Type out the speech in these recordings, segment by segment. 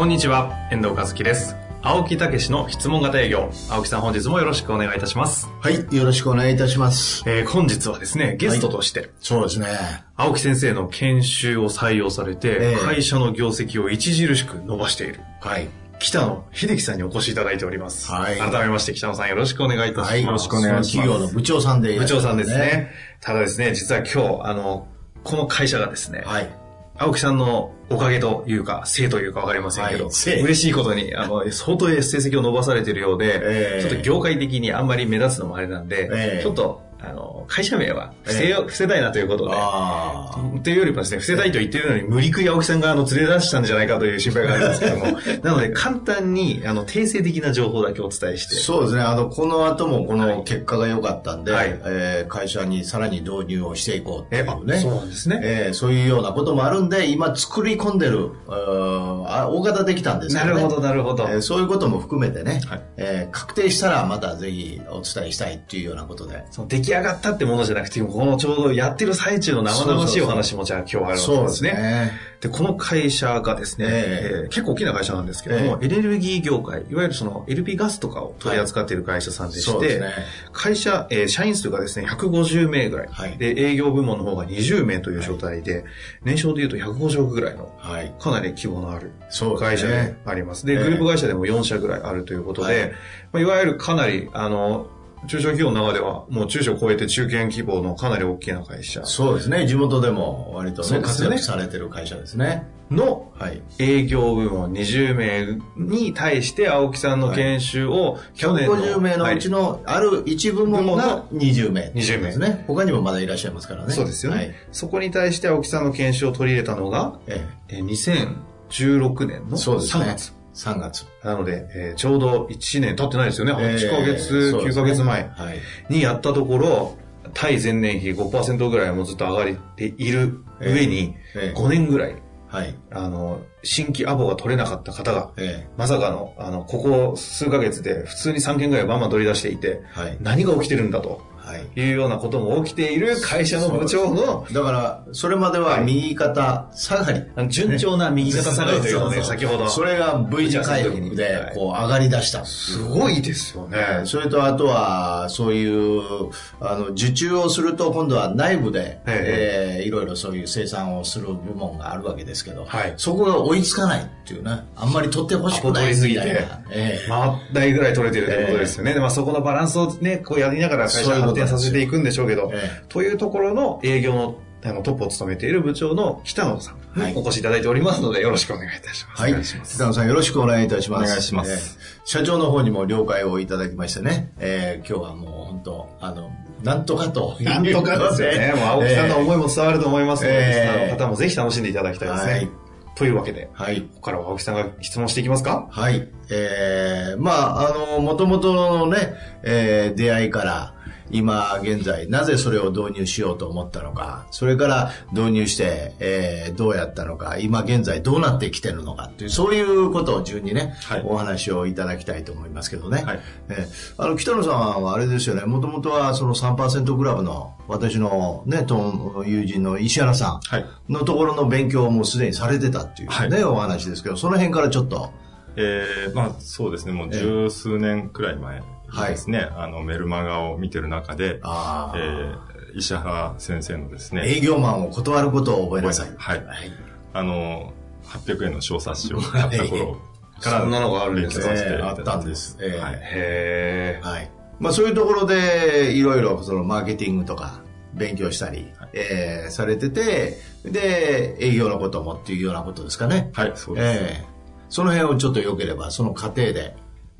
こんにちは、遠藤和樹です。青木武の質問型営業。青木さん本日もよろしくお願いいたします。はい、よろしくお願いいたします。えー本日はですね、ゲストとして、そうですね。青木先生の研修を採用されて、ええ会社の業績を著しく伸ばしている、はい。北野秀樹さんにお越しいただいております。はい改めまして北野さんよろしくお願いいたします。はい、よろしくお願いします。企業の部長さんでいら部長さんですね。。ただですね、実は今日、あの、この会社がですね、はい。青木さんのおかげというか、せい。というかわかりませんけど、はい。嬉しいことに、あの、相当成績を伸ばされているようで、ええ。ちょっと業界的にあんまり目立つのもあれなんで、ええ。ちょっと、あの、会社名は伏せよ、伏せたいなということで、ああ。というよりもですね、伏せたいと言ってるのに、無理くり青木さんがあの連れ出したんじゃないかという心配があるんですけども、なので簡単に、あの、定性的な情報だけお伝えして、そうですね。あの、この後もこの結果が良かったんで、はいえー会社にさらに導入をしていこうっていうね。そうですね。えーそういうようなこともあるんで、今作り込んでる、あ大型できたんですけどね。なるほど、なるほど。えーそういうことも含めてね、はいえー確定したらまたぜひお伝えしたいっていうようなことで。その出来上がったってものじゃなくて、このちょうどやってる最中の生々しいお話もじゃあ今日はあるわけですね。ね。で、この会社がですね、ええー結構大きな会社なんですけども、エネルギー業界、いわゆるその LP ガスとかを取り扱っている会社さんでして、そうですね。会社、えー社員数がですね、150名ぐらい、はいで、営業部門の方が20名という状態で、年商で言うと150億ぐらいの、はい。かなり規模のある会社でね。あります。で、ええグループ会社でも4社ぐらいあるということで、はいいまあ、いわゆるかなり、あの、中小企業の中では、もう中小を超えて中堅規模のかなり大きな会社そうですね。地元でも割とね、ね活躍されてる会社ですね。のはい。営業部門20名に対して青木さんの研修を去年の、150名のうちはいのある一部門が20名。20名ですね。他にもまだいらっしゃいますからね。そうですよね、はい。そこに対して青木さんの研修を取り入れたのが、ええー2016年のえ、そうです3ね月。。3月。なので、えーちょうど1年経ってないですよね。8ヶええ月、9そうですねヶ月前はい。にやったところ、対前年比5%ぐらいもずっと上がっている上に、ええ5年ぐらい、はい。あの、新規アポが取れなかった方が、えまさかの、あの、ここ数ヶ月で普通に3件ぐらいバンバン取り出していて、えはい。何が起きてるんだとはい。いうようなことも起きている会社の部長の、だから、それまでは右肩下がり。あの順調な右肩下がりというのをね、先ほど。それが V 字回復はいで、こう上がり出した。すごいですよね。それとあとは、そういう、あの、受注をすると、今度は内部で、ええーいろいろそういう生産をする部門があるわけですけど、はいそこが追いつかないっていうね、あんまり取ってほしくないみたいな。ええ回ったいぐらい取れてるということですよね。でまあそこのバランスをね、こうやりながら会社を発展させていくんでしょうけど、えというところの営業のあのトップを務めている部長の北野さんはいにお越しいただいておりますので、よろしくお願いいたします。はい。お願いします。北野さんよろしくお願いいたします。お願いしますええ社長の方にも了解をいただきましてね、えー今日はもう本当、あの、なんとかとなんとかですよね。もう青木さんの思いも伝わると思いますので、ええリスナーの方もぜひ楽しんでいただきたいですね。はいというわけで、はい。ここからは青木さんが質問していきますか？はい。えー、まあ、あの、もともとのね、えー出会いから、今現在、なぜそれを導入しようと思ったのか、それから導入して、えーどうやったのか、今現在どうなってきてるのかっていう、そういうことを順にね、はい。お話をいただきたいと思いますけどね。はい。えーあの、北野さんはあれですよね、もともとはその3%クラブの、私のね、と友人の石原さんはい。のところの勉強をもうすでにされてたっていうね、はい。お話ですけど、その辺からちょっと、えー、まあそうですね、もう十数年くらい前ですね、あのメルマガを見てる中で、あえーー、石原先生のですね、営業マンを断ることを覚えなさい。はいはい。あの、800円の小冊子を 買った頃から、そんなのがあるんですねあったんですえーはい。へはい。まあそういうところで、いろいろそのマーケティングとか勉強したり、えーされてて、で、営業のこともっていうようなことですかね。はい、そうです。えーその辺をちょっと良ければ、その過程で。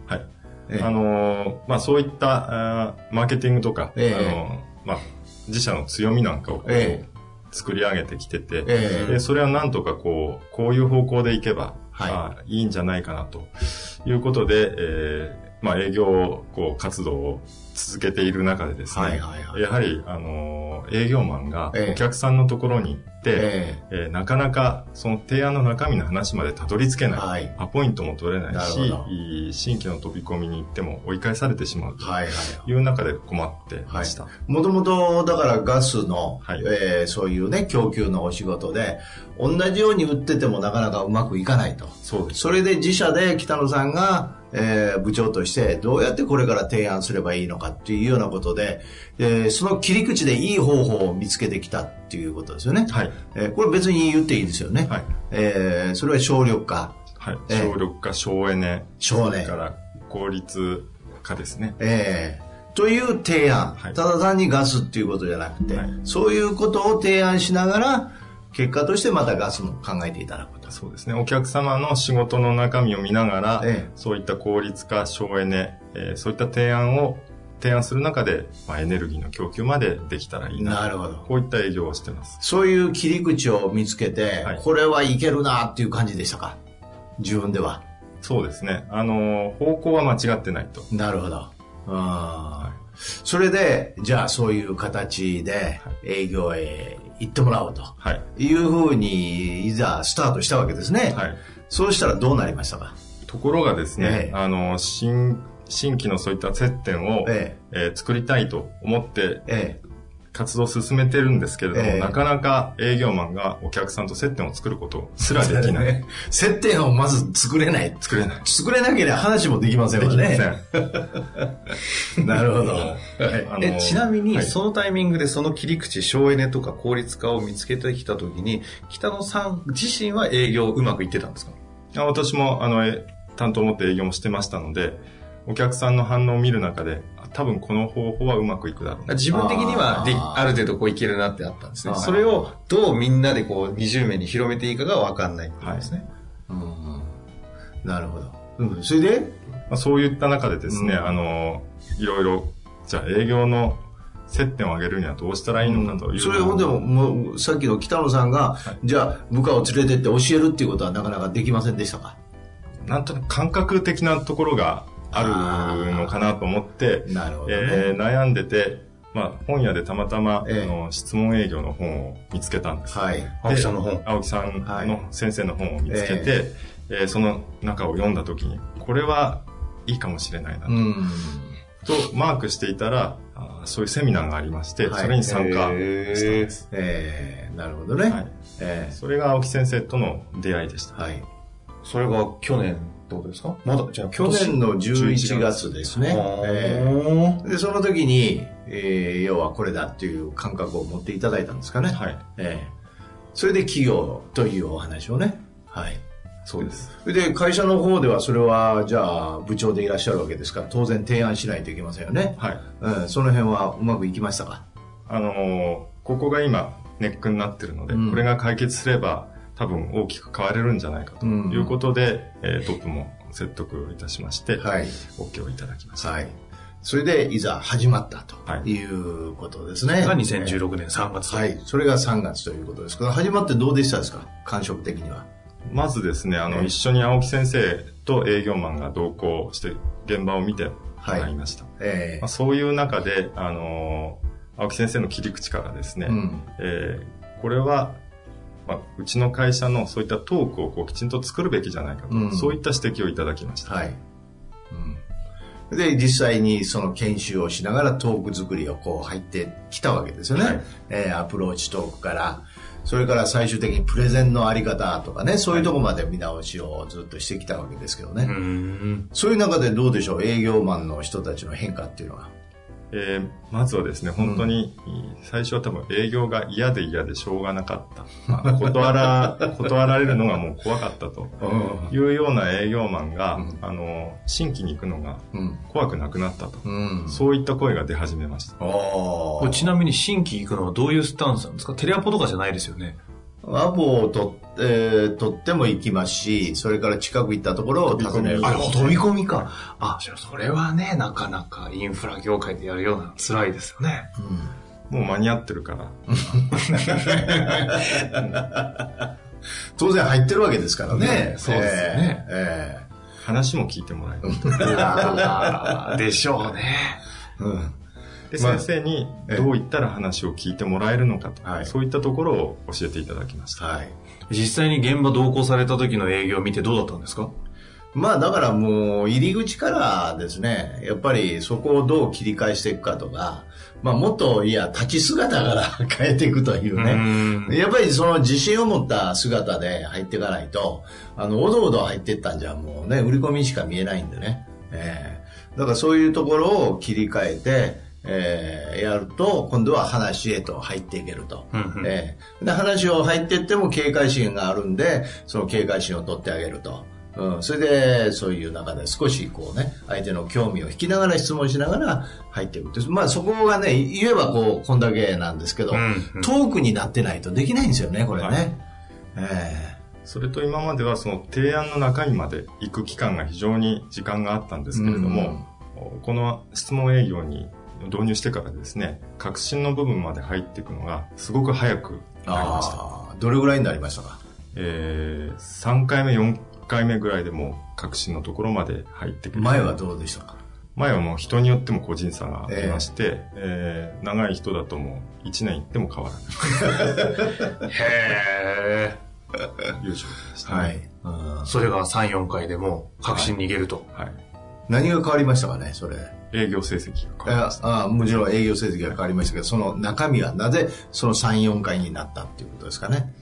はい。ええ。あの、まあそういった、あーマーケティングとか、ええ。あの、まあ自社の強みなんかを作り上げてきてて、ええ。でそれはなんとかこう、こういう方向でいけば、はい。あいいんじゃないかなということで、えーまあ営業こう活動を続けている中でですね、はいはいはいやはり、あのー営業マンがええお客さんのところに行って、ええーなかなかその提案の中身の話までたどり着けない。はいアポイントも取れないし新規の飛び込みに行っても追い返されてしまうと。いう中で困ってました。もともと、だからガスの、はいえーそういうね、供給のお仕事で、同じように売っててもなかなかうまくいかないと。そうです。それで自社で北野さんが、えー部長としてどうやってこれから提案すればいいのかっていうようなことで、えーその切り口でいい方法を見つけてきたっていうことですよね。はい。えーこれ別に言っていいですよね。はい。えーそれは省力化。はい。ええ省力化、省エネ。省エネから効率化ですね。えーという提案、はいただ単にガスっていうことじゃなくて、はいそういうことを提案しながら、結果としてまたガスも考えていただくと。そうですね。お客様の仕事の中身を見ながら、ええそういった効率化、省エネ、えーそういった提案を提案する中で、まあ、エネルギーの供給までできたらいいな。なるほどこういった営業をしてます。そういう切り口を見つけて、はいこれはいけるなっていう感じでしたか？自分では。そうですね。あのー方向は間違ってないと。なるほど。あーそれで、じゃあそういう形で営業へ行ってもらおうと。はい。いうふうに、いざスタートしたわけですね。はい。そうしたらどうなりましたか？ところがですね、ええあの、新、新規のそういった接点を、ええー作りたいと思ってええ活動を進めてるんですけれども、ええなかなか営業マンがお客さんと接点を作ることすらできない。ね 接点をまず作れない。作れない。作れなければ話もできませんできま。せん。なるほど。あのえちなみに、はいそのタイミングでその切り口、省エネとか効率化を見つけてきたときに、北野さん自身は営業うまくいってたんですか？あ私も、あの、え担当を持って営業もしてましたので、お客さんの反応を見る中で、あ多分この方法はうまくいくだろうな。自分的にはである程度こういけるなってあったんですね。それをどうみんなでこう20名に広めていいかがわかんないってことですね。うんなるほど。うん、それで？まあ、そういった中でですね、うん。あの、いろいろ、じゃあ営業の接点を上げるにはどうしたらいいのかという。それほんでも、もう、さっきの北野さんが、じゃあ、部下を連れてって教えるっていうことはなかなかできませんでしたか？なんとなく感覚的なところがあるのかなと思って、なるほどね。えー悩んでて、まあ、本屋でたまたま、ええあの質問営業の本を見つけたんです。はい。青木さんの本。青木さんはいの先生の本を見つけて、えーその中を読んだ時に、これはいいかもしれないなと,、うん。マークしていたら、そういうセミナーがありまして、はいそれに参加したんです。えー、なるほどね。はいえそれが青木先生との出会いでした。ーはい。それが去年ってことですか？まだ、じゃあ去年の11月ですね。えーで、その時に、えー要はこれだっていう感覚を持っていただいたんですかね。はい。えーそれで企業というお話をね。はい。そうです。で会社の方ではそれはじゃあ部長でいらっしゃるわけですから当然提案しないといけませんよね。はい。うん、その辺はうまくいきましたか？あのーここが今ネックになってるので、うんこれが解決すれば多分大きく変われるんじゃないかとうんいうことで、えートップも説得いたしまして、はい。OK をいただきました。はい。それでいざ始まったとはいいうことですね。が2016年3月。はい。それが3月ということですけど、始まってどうでしたですか？感触的には。まずですね、あの、ええ一緒に青木先生と営業マンが同行して現場を見てもらいました。えまあ、そういう中で、あのー青木先生の切り口からですね、えうん。えーこれは、まあ、うちの会社のそういったトークをこうきちんと作るべきじゃないかと、うんそういった指摘をいただきました。はい。うん。で、実際にその研修をしながらトーク作りをこう入ってきたわけですよね。はいえーアプローチトークから、それから最終的にプレゼンのあり方とかね、そういうところまで見直しをずっとしてきたわけですけどね。うん。そういう中でどうでしょう営業マンの人たちの変化っていうのは。えーまずはですね、本当に、最初は多分営業が嫌で嫌でしょうがなかった。まあ、断ら、断られるのがもう怖かったというような営業マンが、うんあの、新規に行くのがうん。怖くなくなったと。うん。そういった声が出始めました。おこれちなみに新規行くのはどういうスタンスなんですか？テレアポとかじゃないですよね。アポを取って、えー取っても行きますし、それから近く行ったところを訪ねる。あ、飛び込みか。あ、じゃあそれはね、なかなかインフラ業界でやるような辛いですよね。もう間に合ってるから。当然入ってるわけですからね。ねそうですよねええ話も聞いてもらえる。でしょうね。えうん。で、まあ先生にええどういったら話を聞いてもらえるのかと、はいそういったところを教えていただきました。はい。実際に現場同行された時の営業を見てどうだったんですか？まあだからもう入り口からですね、やっぱりそこをどう切り返していくかとか、まあもっといや立ち姿から 変えていくというね。うんやっぱりその自信を持った姿で入っていかないと、あの、おどおど入っていったんじゃもうね、売り込みしか見えないんでね。ええだからそういうところを切り替えて、ええやると、今度は話へと入っていけると。うんうんええで、話を入っていっても警戒心があるんで、その警戒心を取ってあげると。うん、それで、そういう中で少しこうね、相手の興味を引きながら質問しながら入っていくって。まあそこがね、言えばこう、こんだけなんですけど、うんうんトークになってないとできないんですよね、これね。はいえそれと今まではその提案の中身まで行く期間が非常に時間があったんですけれども、この質問営業に導入してからですね、革新の部分まで入っていくのがすごく早くえなりました。どれぐらいになりましたか？えー、3回目、4回目ぐらいでもう革新のところまで入ってくる。前はどうでしたか？前はもう人によっても個人差がありまして、えー長い人だともう1年行っても変わらない。へ優勝でした、はいね。。うんーそれが3、4回でもう確信にいけると。はい。何が変わりましたかね、それ。営業成績が変わりました。ああもちろん営業成績が変わりましたけど、その中身はなぜその3、4回になったっていうことですかね。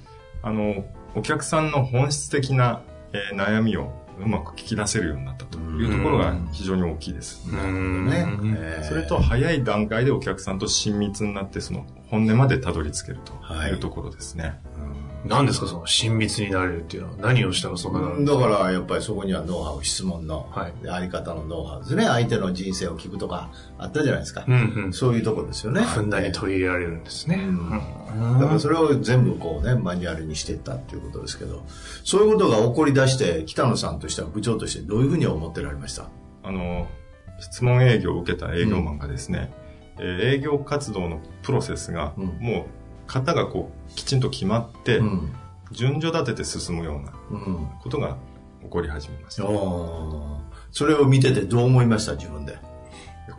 あの、お客さんの本質的な、えー悩みをうまく聞き出せるようになったというところが非常に大きいです。うんね。ええそれと早い段階でお客さんと親密になってその本音までたどり着けるとはいいうところですね。何ですかその親密になれるっていうのは何をしたらそんななるだからやっぱりそこにはノウハウ、質問のはいあり方のノウハウですね。相手の人生を聞くとかあったじゃないですか。うんうん。そういうとこですよね。ふんだんに取り入れられるんですね。だからそれを全部こうね、マニュアルにしていったっていうことですけど、そういうことが起こり出して、北野さんとしては部長としてどういうふうに思ってられました？あの、質問営業を受けた営業マンがですね、えー営業活動のプロセスが、うんもう型がこうきちんと決まって、うん。順序立てて進むようなうん。ことが起こり始めました。おーそれを見ててどう思いました自分で？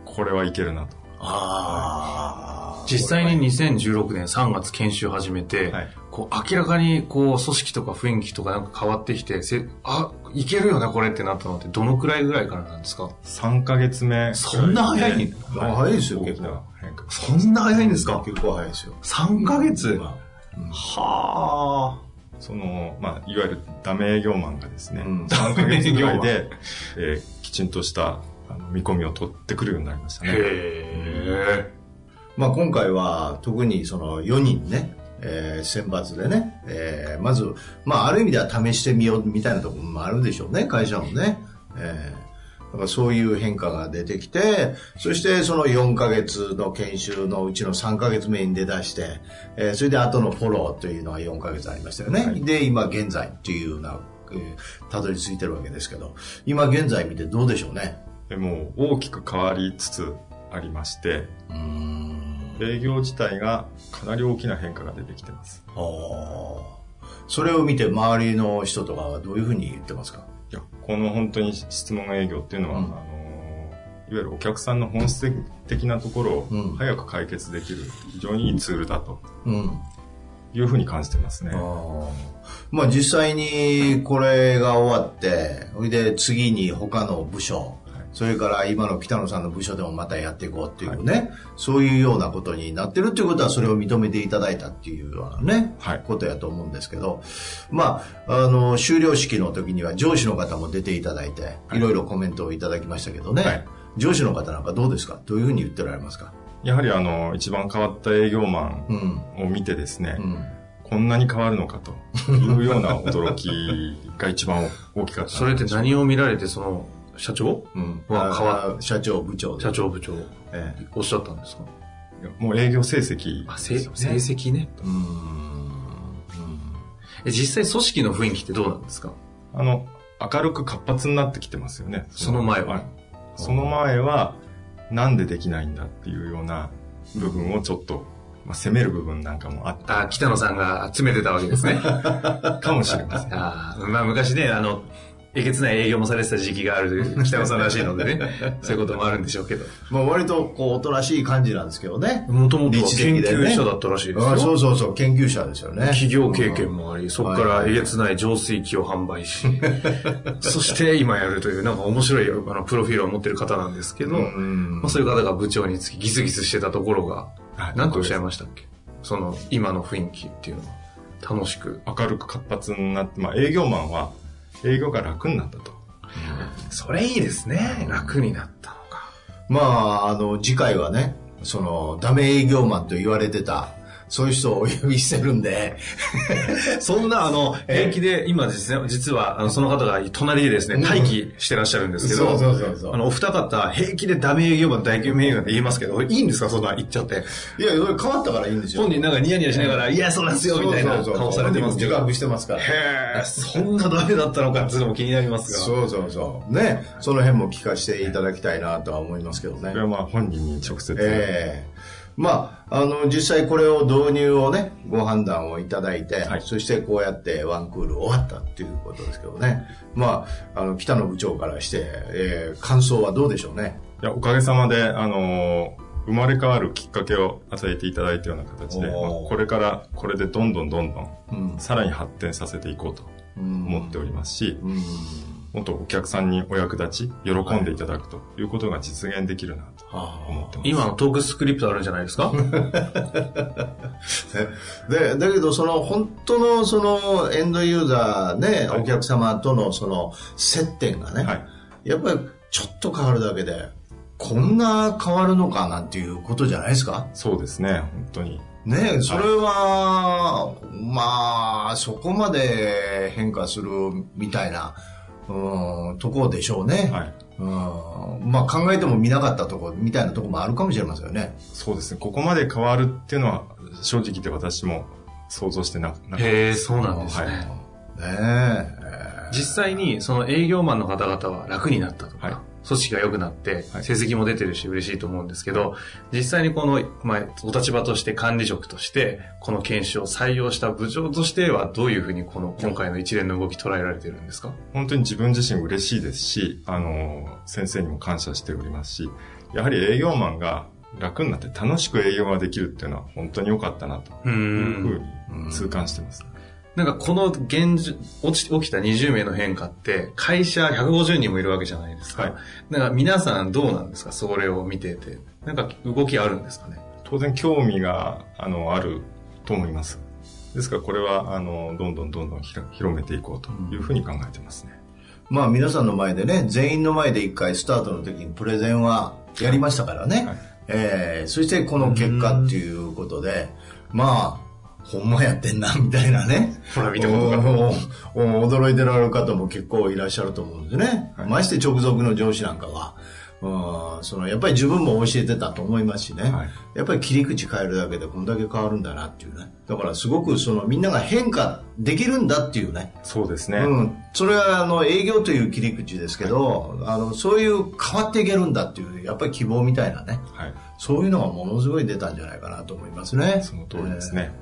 これはいけるなと。ああ。実際に2016年3月研修始めて、はいこう明らかにこう組織とか雰囲気とかなんか変わってきて、せあ、いけるよねこれってなったのってどのくらいぐらいからなんですか？3ヶ月目くらいで。そんな早いんあ早いですよ結構な変化。そんな早いんですか？結構早いですよ。?3 ヶ月？まはあ。その、まあ、いわゆるダメ営業マンがですね、うん3ヶ月ぐらいで、えーきちんとしたあの見込みを取ってくるようになりましたね。へえ。まあ今回は特にその4人ね、えー選抜でね、えーまず、まあある意味では試してみようみたいなところもあるでしょうね、会社もね。えーだからそういう変化が出てきて、そしてその4ヶ月の研修のうちの3ヶ月目に出だして、えーそれで後のフォローというのが4ヶ月ありましたよね。で、今現在っていうような、えーたどり着いてるわけですけど、今現在見てどうでしょうね？でもう大きく変わりつつありまして。営業自体がかなり大きな変化が出てきてます。それを見て周りの人とかはどういうふうに言ってますか？いや、この本当に質問営業っていうのは、うんあの、いわゆるお客さんの本質的なところうんを早く解決できる非常にいいツールだとうん。いうふうに感じてますね。まあ実際にこれが終わって、それで次に他の部署、それから今の北野さんの部署でもまたやっていこうっていうね、そういうようなことになってるっていうことはそれを認めていただいたっていうようなね、はい。ことやと思うんですけど、まあ、あの、終了式の時には上司の方も出ていただいて、い。ろいろコメントをいただきましたけどね、はい。上司の方なんかどうですか？どういうふうに言ってられますか？やはりあの、一番変わった営業マうん。ンを見てですね、うん。こんなに変わるのかというような驚きが一番大きかった。それって何を見られて、その、社長？うん。は変わあ社長、部長で社長部長、ええおっしゃったんですか？もう営業成績ね。成績ね。うーん。え実際組織の雰囲気ってどうなんですか？あの、明るく活発になってきてますよね。その前はその前は、なんでできないんだっていうような部分をちょっとまあ、攻める部分なんかもあっあ、北野さんが詰めてたわけですね。た かもしれません。あーまあ昔ね、あの、えげつない営業もされてた時期がある 北野さんらしいのでね、そういうこともあるんでしょうけど。まあ割とこう、おとなしい感じなんですけどね。もともと研究者だったらしいですあそよ。うそうそう、研究者ですよね。企業経験もあり、そこからはいえげつない浄水器を販売し、そして今やるという、なんか面白いあのプロフィールを持ってる方なんですけど、うんまあ、そういう方が部長につきギスギスしてたところが、はい何とおっしゃいましたっけ？その今の雰囲気っていうのは楽しく。明るく活発になって、まあ、営業マンは営業が楽になったと。それいいですね。楽になったのか。まあ、あの、次回はね、その、ダメ営業マンと言われてた、そういう人をお呼びしてるんで、そんな、あの、平気で、今ですね、実は、あの、その方が隣でですね、待機してらっしゃるんですけど、そうそうそうあの、お二方、平気でダメ営業マン、大営業マンって言いますけど、いいんですか？そんな言っちゃって。いや、それ変わったからいいんですよ。本人なんかニヤニヤしながら、いや、そうなんですよ、みたいなそうそうそう顔されてますけど。自覚してますから。へえ、そんなダメだったのかっていうのも気になりますが。そうそうそう。ね、その辺も聞かせていただきたいなとは思いますけどねこれ。はまあ本人に直接、ええまあ、あの、実際これを導入をね、ご判断をいただいて、はいそしてこうやってワンクール終わったっていうことですけどね。まあ、あの、北野部長からして、えー感想はどうでしょうね？いや、おかげさまで、あのー生まれ変わるきっかけを与えていただいたような形で、まあこれからこれでどんどんどんどん、うんさらに発展させていこうと思っておりますし、うん。もっとお客さんにお役立ち、喜んでいただくということが実現できるなとは思ってます。今のトークスクリプトあるんじゃないですか？で、だけどその本当のそのエンドユーザーね、はいお客様とのその接点がね、はい。やっぱりちょっと変わるだけで、こんな変わるのかなんていうことじゃないですか？そうですね、本当に。ねえそれは、まあ、そこまで変化するみたいな、うん、ところでしょうね。はい。うん、まあ考えても見なかったところみたいなところもあるかもしれませんよね。そうですね、ここまで変わるっていうのは、正直言って私も想像してななかったへえ、そうなんですね。はいねえ。実際にその営業マンの方々は楽になったとか、はい組織が良くなってはい成績も出てるし嬉しいと思うんですけど、実際にこの、まあ、お立場として管理職としてこの研修を採用した部長としてはどういうふうにこの今回の一連の動き捉えられてるんですか？本当に自分自身嬉しいですし、あの、先生にも感謝しておりますし、やはり営業マンが楽になって楽しく営業ができるっていうのは本当に良かったなとういうふん。うに痛感してます。なんかこの現実、落ち、起きた20名の変化って、会社150人もいるわけじゃないですか。はいなんか皆さんどうなんですか？それを見てて。なんか動きあるんですかね？当然興味が、あの、あると思います。ですからこれは、あの、どんどんどんどん広めていこうというふうに考えてますね。まあ皆さんの前でね、全員の前で一回スタートの時にプレゼンはやりましたからね。はいえーそしてこの結果っていうことで、まあ、ほんまやってんな、みたいなね。ほら見たことがおお驚いてられる方も結構いらっしゃると思うんですね。はいまして直属の上司なんかは。うんそのやっぱり自分も教えてたと思いますしね、はいやっぱり切り口変えるだけでこんだけ変わるんだなっていうねだからすごくそのみんなが変化できるんだっていうねそうですね。うん、それはあの営業という切り口ですけど、あのそういう変わっていけるんだっていうやっぱり希望みたいなねはい。そういうのがものすごい出たんじゃないかなと思いますねその通りですね。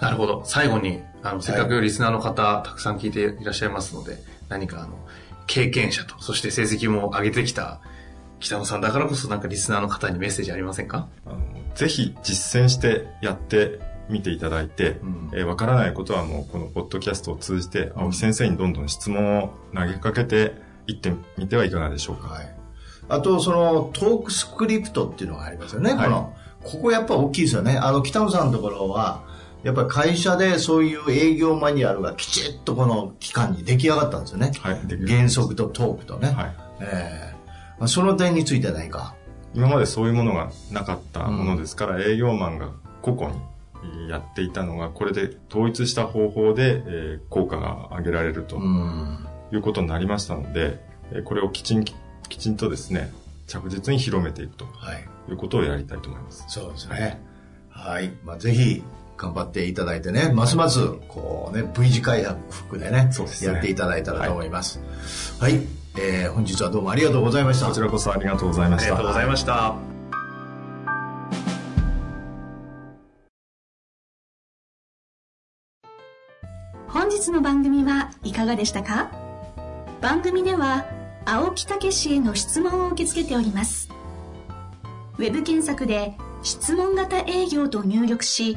なるほど。最後に、あの、せっかくリスナーの方、たくさん聞いていらっしゃいますので、何かあの、経験者と、そして成績も上げてきた北野さんだからこそなんかリスナーの方にメッセージありませんか？あのぜひ実践してやってみていただいて、ん。えーわからないことはもうこのポッドキャストを通じて、青木先生にどんどん質問を投げかけていってみてはいかがでしょうか。はい、あとそのトークスクリプトっていうのがありますよね、はい。このここやっぱ大きいですよね。あの北野さんのところはやっぱり会社でそういう営業マニュアルがきちっとこの期間に出来上がったんですよね、はい原則とトークとね、はい。ええまあその点について何か？今までそういうものがなかったものですから、営業マンが個々にやっていたのが、これで統一した方法で、えー効果が上げられるとうんいうことになりましたので、えーこれをきちん、きちんとですね、着実に広めていくとはいいうことをやりたいと思います。そうですね。はい。まあ、ぜひ、頑張っていただいてね、ますます、こうね、V 字回復でね、そうですねやっていただいたらと思います。はい、はい、えー、本日はどうもありがとうございました。こちらこそありがとうございました。ありがとうございました。本日の番組はいかがでしたか？番組では、青木武氏への質問を受け付けております。ウェブ検索で、質問型営業と入力し、